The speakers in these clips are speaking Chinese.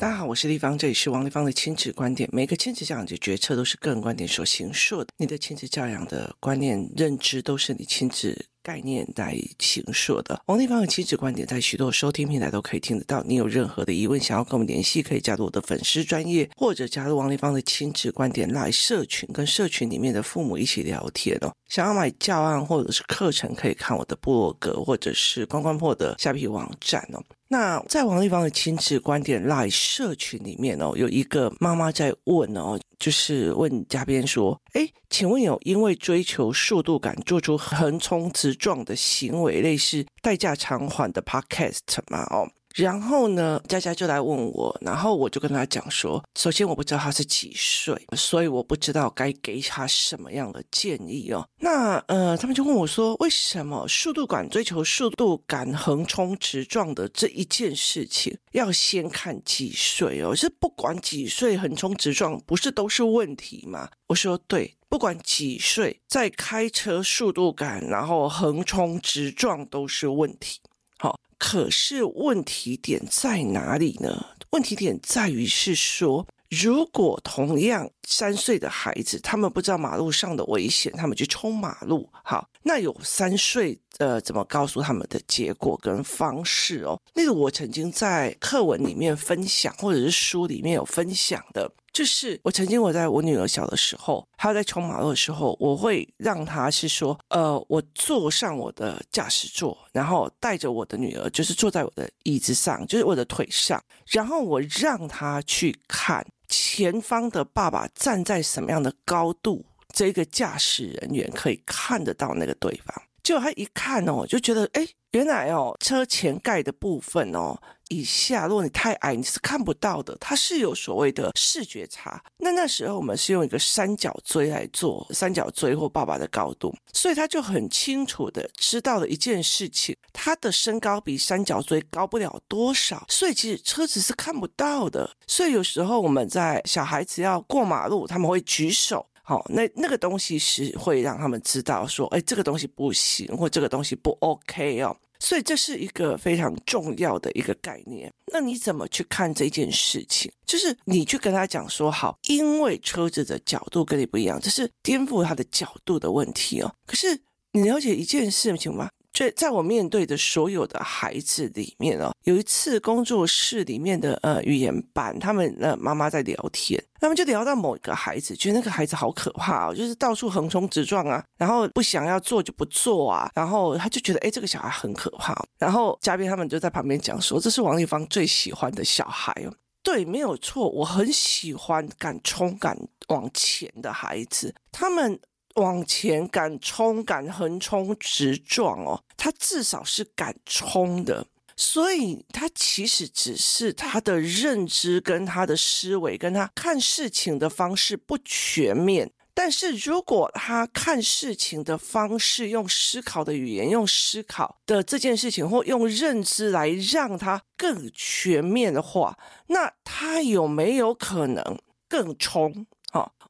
大家好，我是丽芳，这里是王丽芳的亲子观点。每个亲子教养的决策都是个人观点所形塑的，你的亲子教养的观念认知都是你亲自概念来形塑的。王丽芳的亲子观点在许多收听平台都可以听得到。你有任何的疑问想要跟我们联系，可以加入我的粉丝专业，或者加入王丽芳的亲子观点来社群，跟社群里面的父母一起聊天哦。想要买教案或者是课程，可以看我的部落格或者是关关破的下皮网站哦。那在王丽芳的亲子观点 Live 社群里面哦，有一个妈妈在问哦，就是问嘉宾说：“诶，请问有因为追求速度感做出横冲直撞的行为，类似代驾偿还的 Podcast 嘛？”哦。然后呢，佳佳就来问我，然后我就跟他讲说，首先我不知道他是几岁，所以我不知道该给他什么样的建议哦。那呃，他们就问我说，为什么速度感追求速度感横冲直撞的这一件事情，要先看几岁哦？是不管几岁横冲直撞，不是都是问题吗？我说对，不管几岁，在开车速度感，然后横冲直撞都是问题。好可是问题点在哪里呢？问题点在于是说，如果同样三岁的孩子，他们不知道马路上的危险，他们去冲马路，好，那有三岁呃，怎么告诉他们的结果跟方式哦？那个我曾经在课文里面分享，或者是书里面有分享的。就是我曾经我在我女儿小的时候，她在冲马路的时候，我会让她是说，呃，我坐上我的驾驶座，然后带着我的女儿，就是坐在我的椅子上，就是我的腿上，然后我让她去看前方的爸爸站在什么样的高度，这个驾驶人员可以看得到那个对方。结果他一看哦，就觉得哎，原来哦，车前盖的部分哦，以下如果你太矮，你是看不到的。它是有所谓的视觉差。那那时候我们是用一个三角锥来做三角锥或爸爸的高度，所以他就很清楚的知道了一件事情：他的身高比三角锥高不了多少，所以其实车子是看不到的。所以有时候我们在小孩子要过马路，他们会举手。好，那那个东西是会让他们知道说，哎，这个东西不行，或这个东西不 OK 哦。所以这是一个非常重要的一个概念。那你怎么去看这件事情？就是你去跟他讲说，好，因为车子的角度跟你不一样，这是颠覆他的角度的问题哦。可是你了解一件事情吗？在在我面对的所有的孩子里面哦，有一次工作室里面的呃语言班，他们呃妈妈在聊天，他们就聊到某一个孩子，觉得那个孩子好可怕哦，就是到处横冲直撞啊，然后不想要做就不做啊，然后他就觉得诶，这个小孩很可怕。然后嘉宾他们就在旁边讲说，这是王立芳最喜欢的小孩哦。对，没有错，我很喜欢敢冲敢往前的孩子，他们。往前敢冲敢横冲直撞哦，他至少是敢冲的，所以他其实只是他的认知跟他的思维跟他看事情的方式不全面。但是如果他看事情的方式用思考的语言，用思考的这件事情，或用认知来让他更全面的话，那他有没有可能更冲？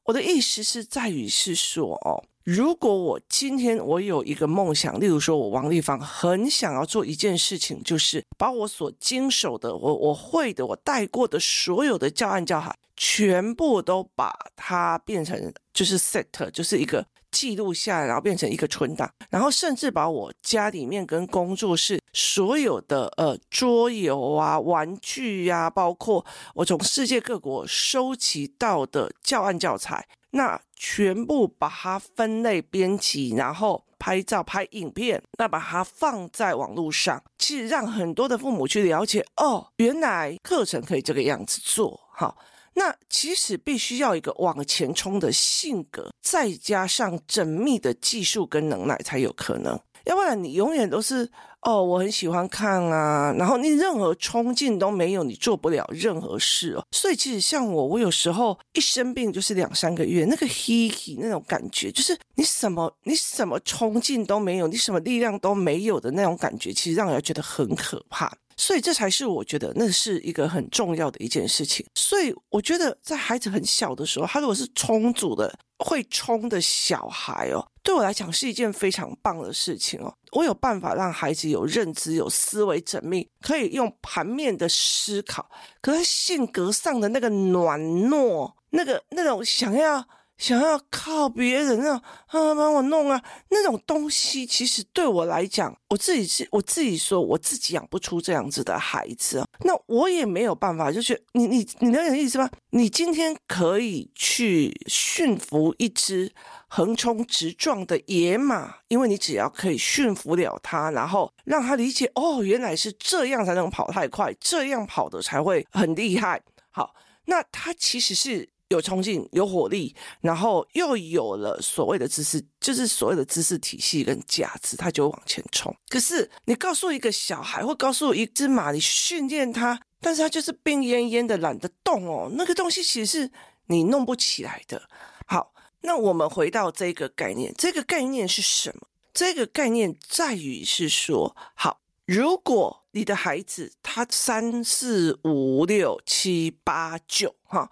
我的意思是在于是说哦，如果我今天我有一个梦想，例如说我王丽芳很想要做一件事情，就是把我所经手的、我我会的、我带过的所有的教案教材，全部都把它变成就是 set，就是一个。记录下来，然后变成一个存档，然后甚至把我家里面跟工作室所有的呃桌游啊、玩具呀、啊，包括我从世界各国收集到的教案教材，那全部把它分类编辑，然后拍照、拍影片，那把它放在网络上，其实让很多的父母去了解哦，原来课程可以这个样子做，好。那其实必须要一个往前冲的性格，再加上缜密的技术跟能耐才有可能。要不然你永远都是哦，我很喜欢看啊，然后你任何冲劲都没有，你做不了任何事哦。所以其实像我，我有时候一生病就是两三个月，那个嘿嘿那种感觉，就是你什么你什么冲劲都没有，你什么力量都没有的那种感觉，其实让人觉得很可怕。所以这才是我觉得那是一个很重要的一件事情。所以我觉得在孩子很小的时候，他如果是充足的会冲的小孩哦，对我来讲是一件非常棒的事情哦。我有办法让孩子有认知、有思维缜密，可以用盘面的思考。可是性格上的那个软糯，那个那种想要。想要靠别人啊，啊帮我弄啊，那种东西其实对我来讲，我自己是我自己说，我自己养不出这样子的孩子。那我也没有办法，就是你你你能有意思吗？你今天可以去驯服一只横冲直撞的野马，因为你只要可以驯服了它，然后让它理解哦，原来是这样才能跑太快，这样跑的才会很厉害。好，那它其实是。有冲劲，有火力，然后又有了所谓的知识，就是所谓的知识体系跟价值，他就会往前冲。可是你告诉一个小孩，或告诉一只马，你训练它，但是它就是病恹恹的，懒得动哦。那个东西其实是你弄不起来的。好，那我们回到这个概念，这个概念是什么？这个概念在于是说，好，如果你的孩子他三四五六七八九，哈。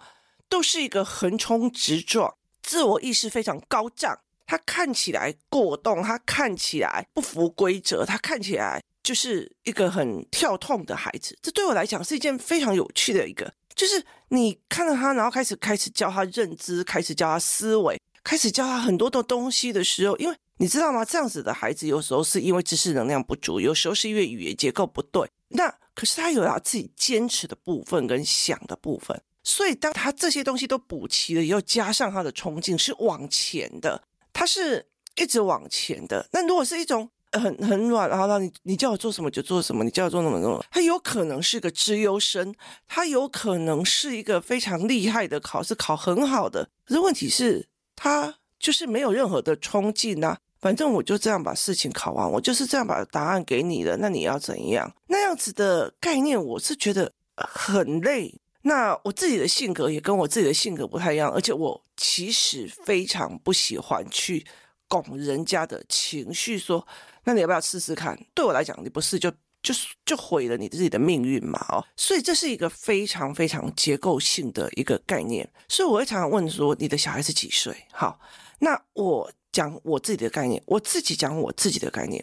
都是一个横冲直撞，自我意识非常高涨。他看起来过动，他看起来不服规则，他看起来就是一个很跳痛的孩子。这对我来讲是一件非常有趣的一个，就是你看到他，然后开始开始教他认知，开始教他思维，开始教他很多的东西的时候，因为你知道吗？这样子的孩子有时候是因为知识能量不足，有时候是因为语言结构不对。那可是他有他自己坚持的部分跟想的部分。所以，当他这些东西都补齐了以后，加上他的冲劲是往前的，他是一直往前的。那如果是一种很很软，然后让你你叫我做什么就做什么，你叫我做什么做什么，他有可能是个资优生，他有可能是一个非常厉害的考试考很好的。可是问题是，他就是没有任何的冲劲啊。反正我就这样把事情考完，我就是这样把答案给你的。那你要怎样？那样子的概念，我是觉得很累。那我自己的性格也跟我自己的性格不太一样，而且我其实非常不喜欢去拱人家的情绪，说，那你要不要试试看？对我来讲，你不试就就就毁了你自己的命运嘛，哦，所以这是一个非常非常结构性的一个概念。所以我会常常问说，你的小孩是几岁？好，那我讲我自己的概念，我自己讲我自己的概念，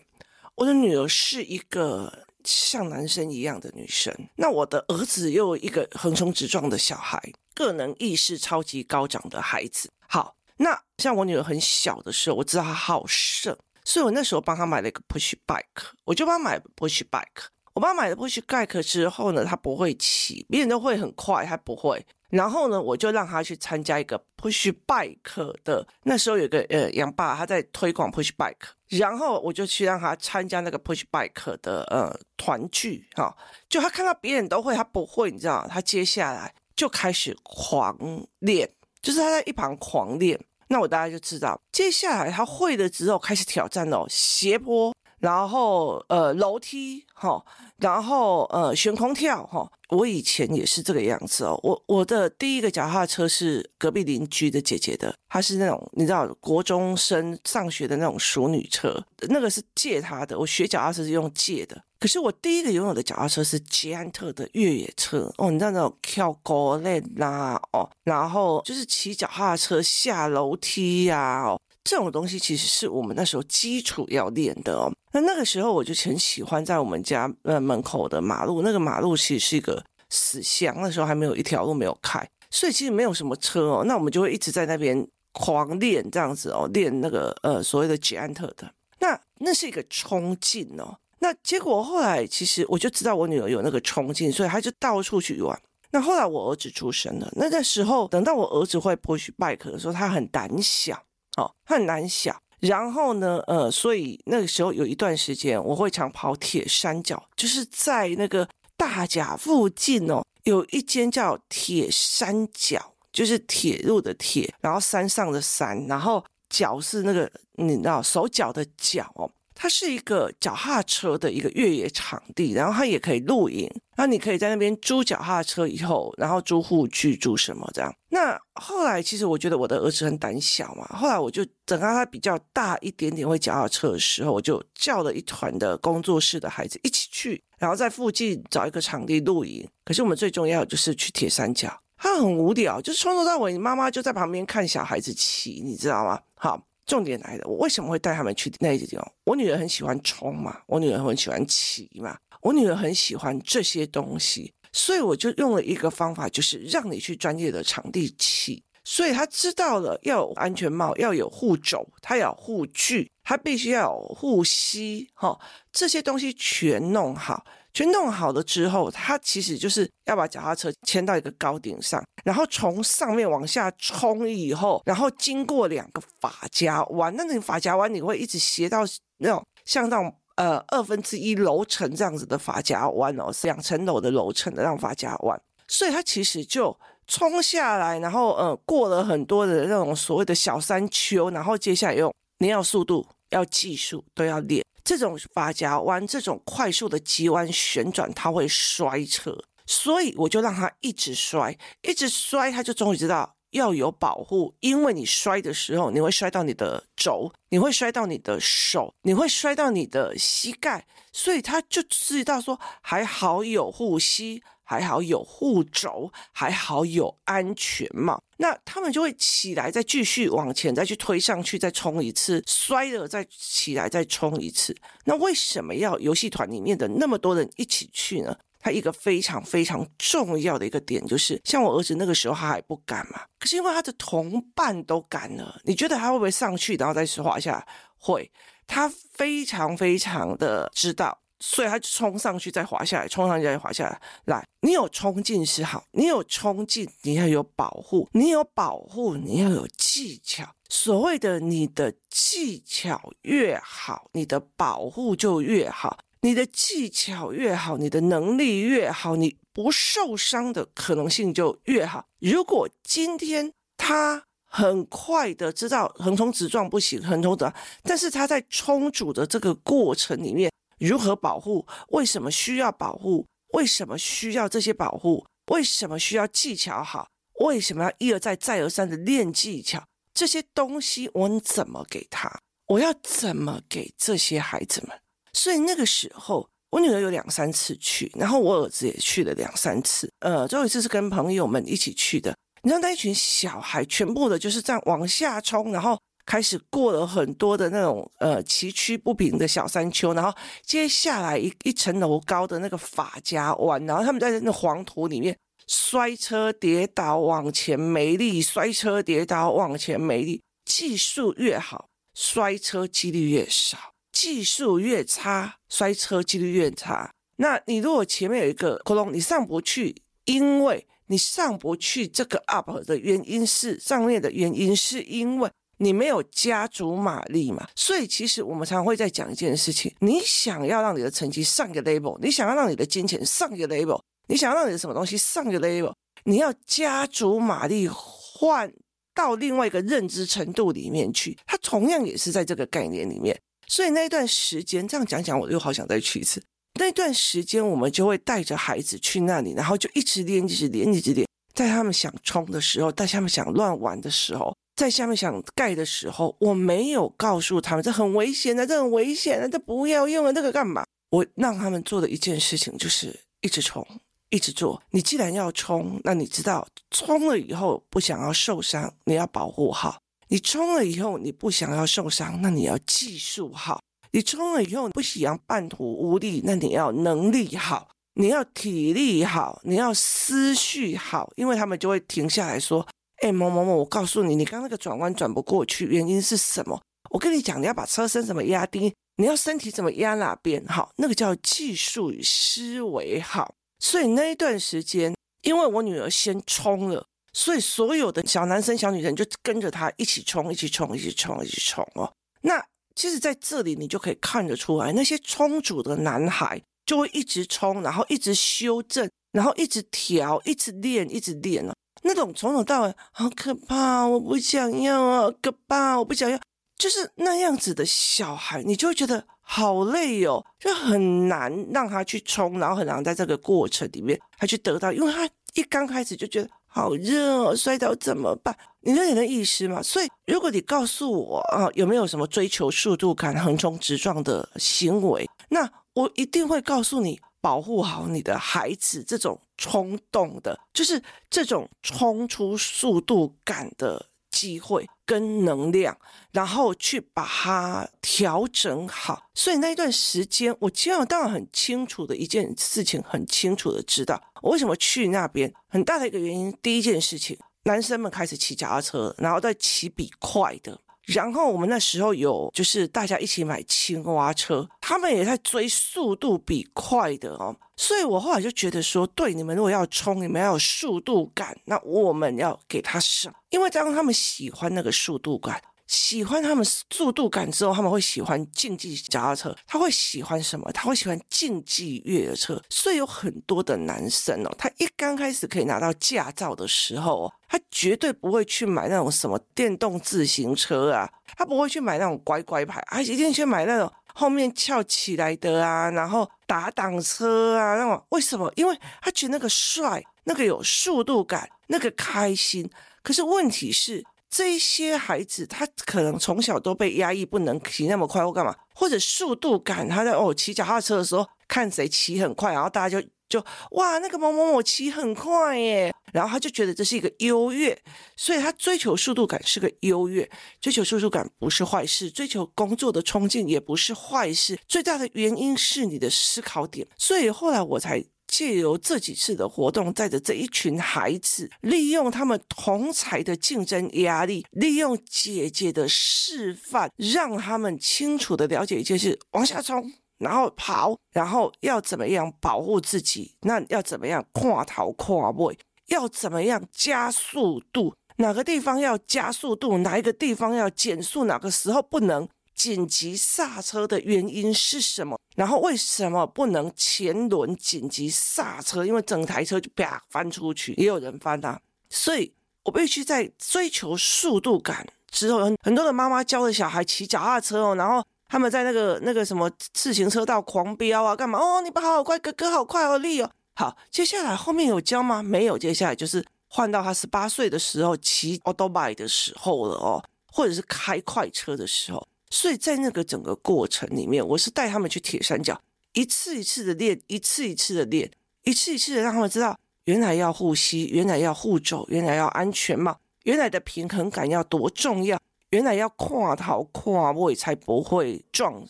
我的女儿是一个。像男生一样的女生，那我的儿子又一个横冲直撞的小孩，个能意识超级高涨的孩子。好，那像我女儿很小的时候，我知道她好胜，所以我那时候帮她买了一个 push bike，我就帮她买 push bike。我爸买了 push bike 之后呢，她不会骑，别人都会很快，她不会。然后呢，我就让她去参加一个 push bike 的，那时候有个呃杨爸他在推广 push bike。然后我就去让他参加那个 push bike 的呃团聚哈，就他看到别人都会，他不会，你知道，他接下来就开始狂练，就是他在一旁狂练。那我大概就知道，接下来他会了之后开始挑战哦，斜坡，然后呃楼梯哈，然后呃悬空跳哈。我以前也是这个样子哦，我我的第一个脚踏车是隔壁邻居的姐姐的，她是那种你知道国中生上学的那种淑女车，那个是借她的。我学脚踏车是用借的，可是我第一个拥有的脚踏车是捷安特的越野车哦，你知道那种跳高链啦哦，然后就是骑脚踏车下楼梯呀、哦。这种东西其实是我们那时候基础要练的哦。那那个时候我就很喜欢在我们家呃门口的马路，那个马路其实是一个死巷，那时候还没有一条路没有开，所以其实没有什么车哦。那我们就会一直在那边狂练这样子哦，练那个呃所谓的捷安特的。那那是一个冲劲哦。那结果后来其实我就知道我女儿有那个冲劲，所以她就到处去玩。那后来我儿子出生了，那个时候等到我儿子会 push bike 的时候，他很胆小。哦，很难想。然后呢，呃，所以那个时候有一段时间，我会常跑铁山脚，就是在那个大甲附近哦，有一间叫铁山脚，就是铁路的铁，然后山上的山，然后脚是那个你知道手脚的脚哦。它是一个脚踏车的一个越野场地，然后它也可以露营，然后你可以在那边租脚踏车以后，然后租户具，住什么这样。那后来其实我觉得我的儿子很胆小嘛，后来我就等到他比较大一点点会脚踏车的时候，我就叫了一团的工作室的孩子一起去，然后在附近找一个场地露营。可是我们最重要就是去铁三角，他很无聊，就是从头到尾，你妈妈就在旁边看小孩子骑，你知道吗？好。重点来了，我为什么会带他们去那些地方？我女儿很喜欢冲嘛，我女儿很喜欢骑嘛，我女儿很喜欢这些东西，所以我就用了一个方法，就是让你去专业的场地骑。所以她知道了要有安全帽，要有护肘，她要护具，她必须要有护膝，哈，这些东西全弄好。全弄好了之后，他其实就是要把脚踏车牵到一个高顶上，然后从上面往下冲以后，然后经过两个发夹弯，那你发夹弯你会一直斜到那种像那种呃二分之一楼层这样子的发夹弯哦，两层楼的楼层的那种发夹弯，所以他其实就冲下来，然后呃过了很多的那种所谓的小山丘，然后接下来用你要速度要技术都要练。这种发夹弯，这种快速的急弯旋转，它会摔车，所以我就让他一直摔，一直摔，他就终于知道要有保护，因为你摔的时候，你会摔到你的肘，你会摔到你的手，你会摔到你的膝盖，所以他就知道说，还好有护膝。还好有护肘，还好有安全帽，那他们就会起来，再继续往前，再去推上去，再冲一次，摔了再起来，再冲一次。那为什么要游戏团里面的那么多人一起去呢？他一个非常非常重要的一个点就是，像我儿子那个时候他还不敢嘛，可是因为他的同伴都敢了，你觉得他会不会上去，然后再滑下？会，他非常非常的知道。所以他就冲上去，再滑下来，冲上去再滑下来。来，你有冲劲是好，你有冲劲，你要有保护，你有保护，你要有技巧。所谓的你的技巧越好，你的保护就越好。你的技巧越好，你的能力越好，你不受伤的可能性就越好。如果今天他很快的知道横冲直撞不行，横冲直撞，但是他在冲组的这个过程里面。如何保护？为什么需要保护？为什么需要这些保护？为什么需要技巧好？为什么要一而再、再而三的练技巧？这些东西我怎么给他？我要怎么给这些孩子们？所以那个时候，我女儿有两三次去，然后我儿子也去了两三次。呃，最后一次是跟朋友们一起去的。你知道那一群小孩，全部的就是这样往下冲，然后。开始过了很多的那种呃崎岖不平的小山丘，然后接下来一一层楼高的那个法家弯，然后他们在那黄土里面摔车跌倒往前没力，摔车跌倒往前没力。技术越好，摔车几率越少；技术越差，摔车几率越差。那你如果前面有一个窟窿，你上不去，因为你上不去这个 up 的原因是上面的原因是因为。你没有加足马力嘛？所以其实我们常常会在讲一件事情：你想要让你的成绩上一个 level，你想要让你的金钱上一个 level，你想要让你的什么东西上一个 level，你要加足马力换到另外一个认知程度里面去。它同样也是在这个概念里面。所以那一段时间这样讲讲，我又好想再去一次。那段时间我们就会带着孩子去那里，然后就一直练，一直练，一直练。在他们想冲的时候，在他们想乱玩的时候。在下面想盖的时候，我没有告诉他们这很危险的，这很危险的，这不要用了，这个干嘛？我让他们做的一件事情就是一直冲，一直做。你既然要冲，那你知道冲了以后不想要受伤，你要保护好。你冲了以后你不想要受伤，那你要技术好。你冲了以后不想要半途无力，那你要能力好，你要体力好，你要思绪好，因为他们就会停下来说。哎，某某某，我告诉你，你刚那个转弯转不过去，原因是什么？我跟你讲，你要把车身怎么压低，你要身体怎么压哪边？好，那个叫技术与思维好。所以那一段时间，因为我女儿先冲了，所以所有的小男生、小女生就跟着她一起冲，一起冲，一起冲，一起冲哦。那其实在这里你就可以看得出来，那些冲组的男孩就会一直冲，然后一直修正，然后一直调，一直练，一直练了。那种从头到尾好可怕，我不想要啊，可怕，我不想要，就是那样子的小孩，你就会觉得好累哦，就很难让他去冲，然后很难在这个过程里面他去得到，因为他一刚开始就觉得好热哦，摔倒怎么办？你了解的意思吗？所以如果你告诉我啊，有没有什么追求速度感、横冲直撞的行为，那我一定会告诉你，保护好你的孩子这种冲动的，就是这种冲出速度感的。机会跟能量，然后去把它调整好。所以那一段时间，我今天当然很清楚的一件事情，很清楚的知道我为什么去那边。很大的一个原因，第一件事情，男生们开始骑脚踏车，然后再骑比快的。然后我们那时候有，就是大家一起买青蛙车，他们也在追速度比快的哦。所以我后来就觉得说，对，你们如果要冲，你们要有速度感，那我们要给他上？因为当他们喜欢那个速度感。喜欢他们速度感之后，他们会喜欢竞技脚踏车。他会喜欢什么？他会喜欢竞技越野车。所以有很多的男生哦，他一刚开始可以拿到驾照的时候，他绝对不会去买那种什么电动自行车啊，他不会去买那种乖乖牌，他一定去买那种后面翘起来的啊，然后打挡车啊那种。为什么？因为他觉得那个帅，那个有速度感，那个开心。可是问题是。这些孩子，他可能从小都被压抑，不能骑那么快或干嘛，或者速度感，他在哦骑脚踏车的时候，看谁骑很快，然后大家就就哇那个某某某骑很快耶，然后他就觉得这是一个优越，所以他追求速度感是个优越，追求速度感不是坏事，追求工作的冲劲也不是坏事，最大的原因是你的思考点，所以后来我才。借由这几次的活动，带着这一群孩子，利用他们同才的竞争压力，利用姐姐的示范，让他们清楚的了解一件事：往下冲，然后跑，然后要怎么样保护自己？那要怎么样跨头跨位？要怎么样加速度？哪个地方要加速度？哪一个地方要减速？哪个时候不能？紧急刹车的原因是什么？然后为什么不能前轮紧急刹车？因为整台车就啪翻出去，也有人翻啊。所以我必须在追求速度感之后，很多的妈妈教的小孩骑脚踏车哦，然后他们在那个那个什么自行车道狂飙啊，干嘛？哦，你跑好快，哥哥好快哦，力哦。好，接下来后面有教吗？没有，接下来就是换到他十八岁的时候骑 autobike 的时候了哦，或者是开快车的时候。所以在那个整个过程里面，我是带他们去铁三角，一次一次的练，一次一次的练，一次一次的让他们知道，原来要护膝，原来要护肘，原来要安全帽，原来的平衡感要多重要，原来要跨头跨位才不会撞，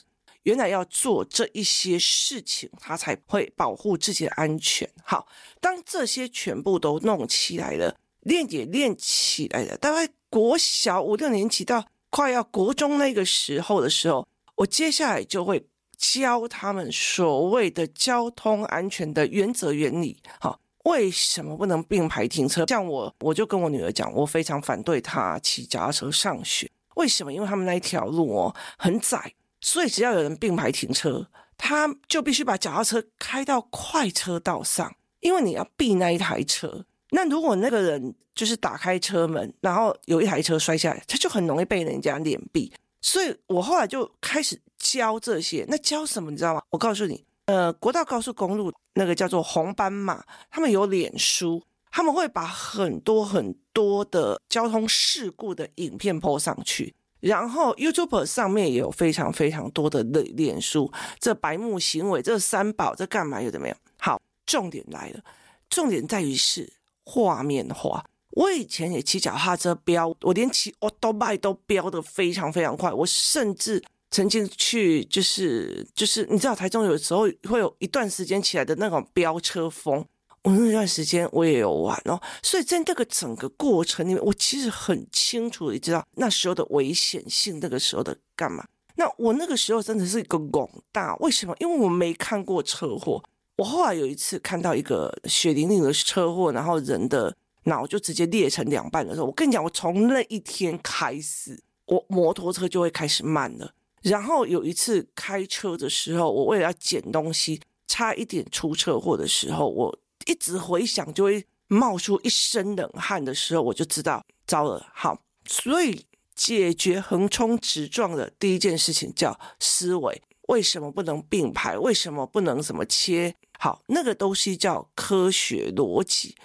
原来要做这一些事情，他才会保护自己的安全。好，当这些全部都弄起来了，练也练起来了，大概国小五六年级到。快要国中那个时候的时候，我接下来就会教他们所谓的交通安全的原则原理。好，为什么不能并排停车？像我，我就跟我女儿讲，我非常反对她骑脚踏车上学。为什么？因为他们那一条路哦很窄，所以只要有人并排停车，他就必须把脚踏车开到快车道上，因为你要避那一台车。那如果那个人就是打开车门，然后有一台车摔下来，他就很容易被人家脸毙。所以我后来就开始教这些。那教什么你知道吗？我告诉你，呃，国道高速公路那个叫做红斑马，他们有脸书，他们会把很多很多的交通事故的影片 po 上去。然后 YouTube 上面也有非常非常多的脸脸书，这白目行为，这三宝，这干嘛又怎么样？好，重点来了，重点在于是。画面化，我以前也骑脚踏车飙，我连骑欧兜拜都飙得非常非常快。我甚至曾经去，就是就是，你知道台中有时候会有一段时间起来的那种飙车风，我那段时间我也有玩哦。所以在这个整个过程里面，我其实很清楚的知道那时候的危险性，那个时候的干嘛。那我那个时候真的是一个懵大，为什么？因为我没看过车祸。我后来有一次看到一个血淋淋的车祸，然后人的脑就直接裂成两半的时候，我跟你讲，我从那一天开始，我摩托车就会开始慢了。然后有一次开车的时候，我为了要捡东西，差一点出车祸的时候，我一直回想，就会冒出一身冷汗的时候，我就知道糟了。好，所以解决横冲直撞的第一件事情叫思维。为什么不能并排？为什么不能怎么切？好，那个东西叫科学逻辑。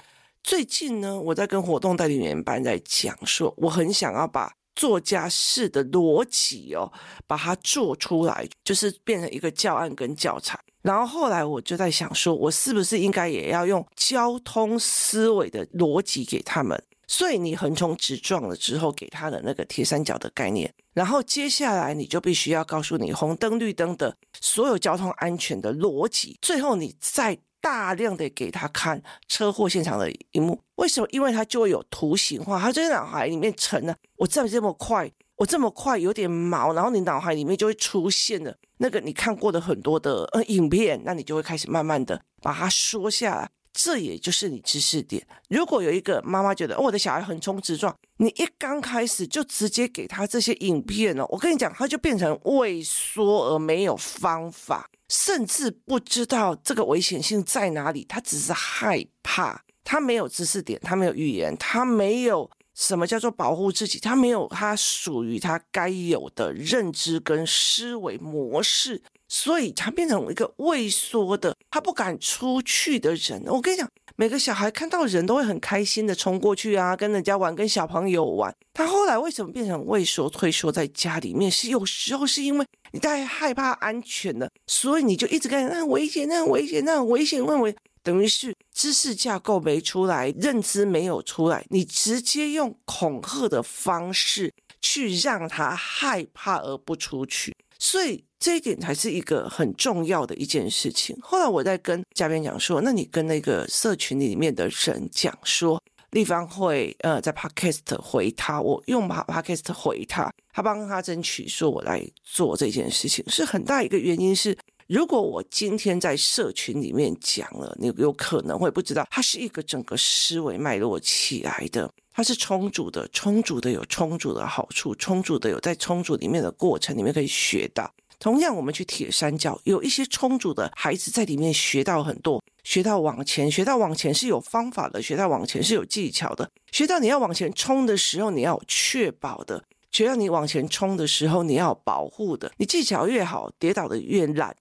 最近呢，我在跟活动代理员班在讲说，我很想要把作家式的逻辑哦，把它做出来，就是变成一个教案跟教材。然后后来我就在想说，我是不是应该也要用交通思维的逻辑给他们？所以你横冲直撞了之后，给他的那个铁三角的概念，然后接下来你就必须要告诉你红灯绿灯的所有交通安全的逻辑，最后你再大量的给他看车祸现场的一幕。为什么？因为他就会有图形化，他就在脑海里面成了。我这么这么快，我这么快有点毛，然后你脑海里面就会出现了那个你看过的很多的呃影片，那你就会开始慢慢的把它说下来。这也就是你知识点。如果有一个妈妈觉得，我的小孩横冲直撞，你一刚开始就直接给他这些影片哦，我跟你讲，他就变成畏缩而没有方法，甚至不知道这个危险性在哪里，他只是害怕，他没有知识点，他没有语言，他没有什么叫做保护自己，他没有他属于他该有的认知跟思维模式。所以他变成一个畏缩的，他不敢出去的人。我跟你讲，每个小孩看到人都会很开心的冲过去啊，跟人家玩，跟小朋友玩。他后来为什么变成畏缩、退缩在家里面？是有时候是因为你太害怕安全了，所以你就一直跟那很危险，那很危险，那很危险，认为等于是知识架构没出来，认知没有出来，你直接用恐吓的方式去让他害怕而不出去。所以这一点才是一个很重要的一件事情。后来我在跟嘉宾讲说，那你跟那个社群里面的人讲说，立方会呃在 Podcast 回他，我用 Podcast 回他，他帮他争取说我来做这件事情，是很大一个原因是，如果我今天在社群里面讲了，你有可能会不知道，它是一个整个思维脉络起来的。它是充足的，充足的有充足的好处，充足的有在充足里面的过程里面可以学到。同样，我们去铁三角，有一些充足的孩子在里面学到很多，学到往前，学到往前是有方法的，学到往前是有技巧的，学到你要往前冲的时候，你要确保的，学到你往前冲的时候，你要保护的。你技巧越好，跌倒的越烂。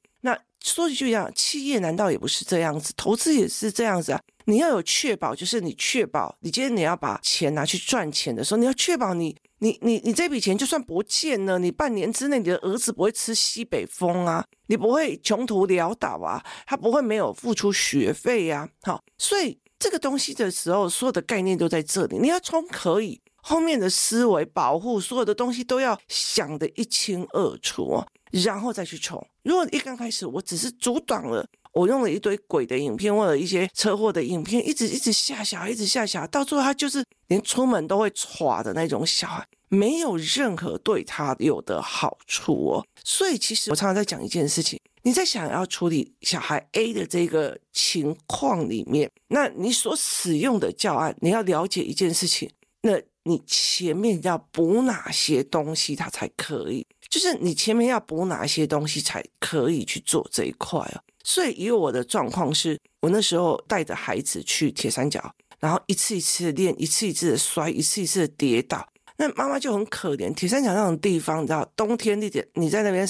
说一句一样，企业难道也不是这样子？投资也是这样子啊？你要有确保，就是你确保，你今天你要把钱拿去赚钱的时候，你要确保你，你，你，你这笔钱就算不见了，你半年之内你的儿子不会吃西北风啊，你不会穷途潦倒啊，他不会没有付出学费呀，好，所以这个东西的时候，所有的概念都在这里，你要充可以，后面的思维保护所有的东西都要想得一清二楚，然后再去冲。如果一刚开始我只是阻挡了。我用了一堆鬼的影片，或者一些车祸的影片，一直一直吓小孩，一直吓小孩，到最后他就是连出门都会唰的那种小孩，没有任何对他有的好处哦。所以其实我常常在讲一件事情，你在想要处理小孩 A 的这个情况里面，那你所使用的教案，你要了解一件事情，那你前面要补哪些东西，它才可以？就是你前面要补哪些东西才可以去做这一块啊？所以，以我的状况是，我那时候带着孩子去铁三角，然后一次一次的练，一次一次的摔，一次一次的跌倒。那妈妈就很可怜。铁三角那种地方，你知道，冬天你点你在那边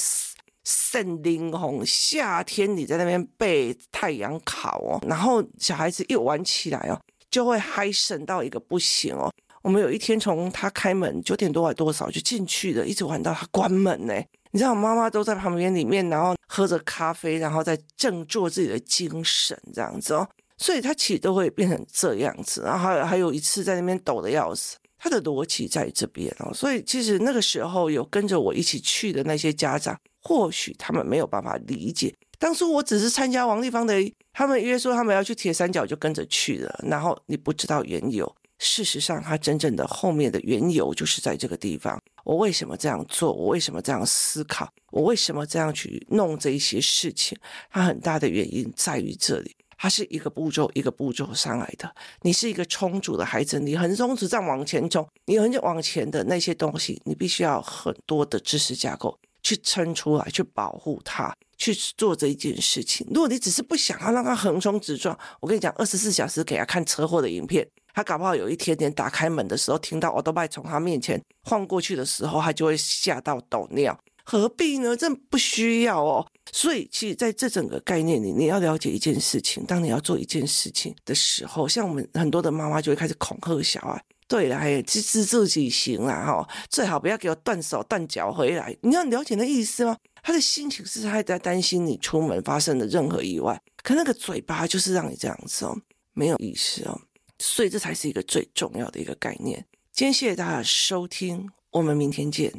晒冷红，夏天你在那边被太阳烤哦。然后小孩子一玩起来哦，就会嗨神到一个不行哦。我们有一天从他开门九点多还多少就进去了，一直玩到他关门呢。你知道，妈妈都在旁边里面，然后喝着咖啡，然后在振作自己的精神，这样子哦。所以他其实都会变成这样子。然后还有还有一次在那边抖得要死，他的逻辑在这边哦。所以其实那个时候有跟着我一起去的那些家长，或许他们没有办法理解。当初我只是参加王立芳的，他们约说他们要去铁三角，就跟着去了。然后你不知道缘由。事实上，它真正的后面的缘由就是在这个地方。我为什么这样做？我为什么这样思考？我为什么这样去弄这一些事情？它很大的原因在于这里，它是一个步骤一个步骤上来的。你是一个充足的孩子，你横冲直撞往前冲，你很往前的那些东西，你必须要很多的知识架构去撑出来，去保护它，去做这一件事情。如果你只是不想要让它横冲直撞，我跟你讲，二十四小时给他看车祸的影片。他搞不好有一天连打开门的时候，听到欧多拜从他面前晃过去的时候，他就会吓到抖尿。何必呢？这不需要哦。所以，其实在这整个概念里，你要了解一件事情：当你要做一件事情的时候，像我们很多的妈妈就会开始恐吓小孩。对了，还自自自己行了哈，最好不要给我断手断脚回来。你要了解那意思吗？他的心情是他在担心你出门发生的任何意外，可那个嘴巴就是让你这样子哦，没有意思哦。所以这才是一个最重要的一个概念。今天谢谢大家收听，我们明天见。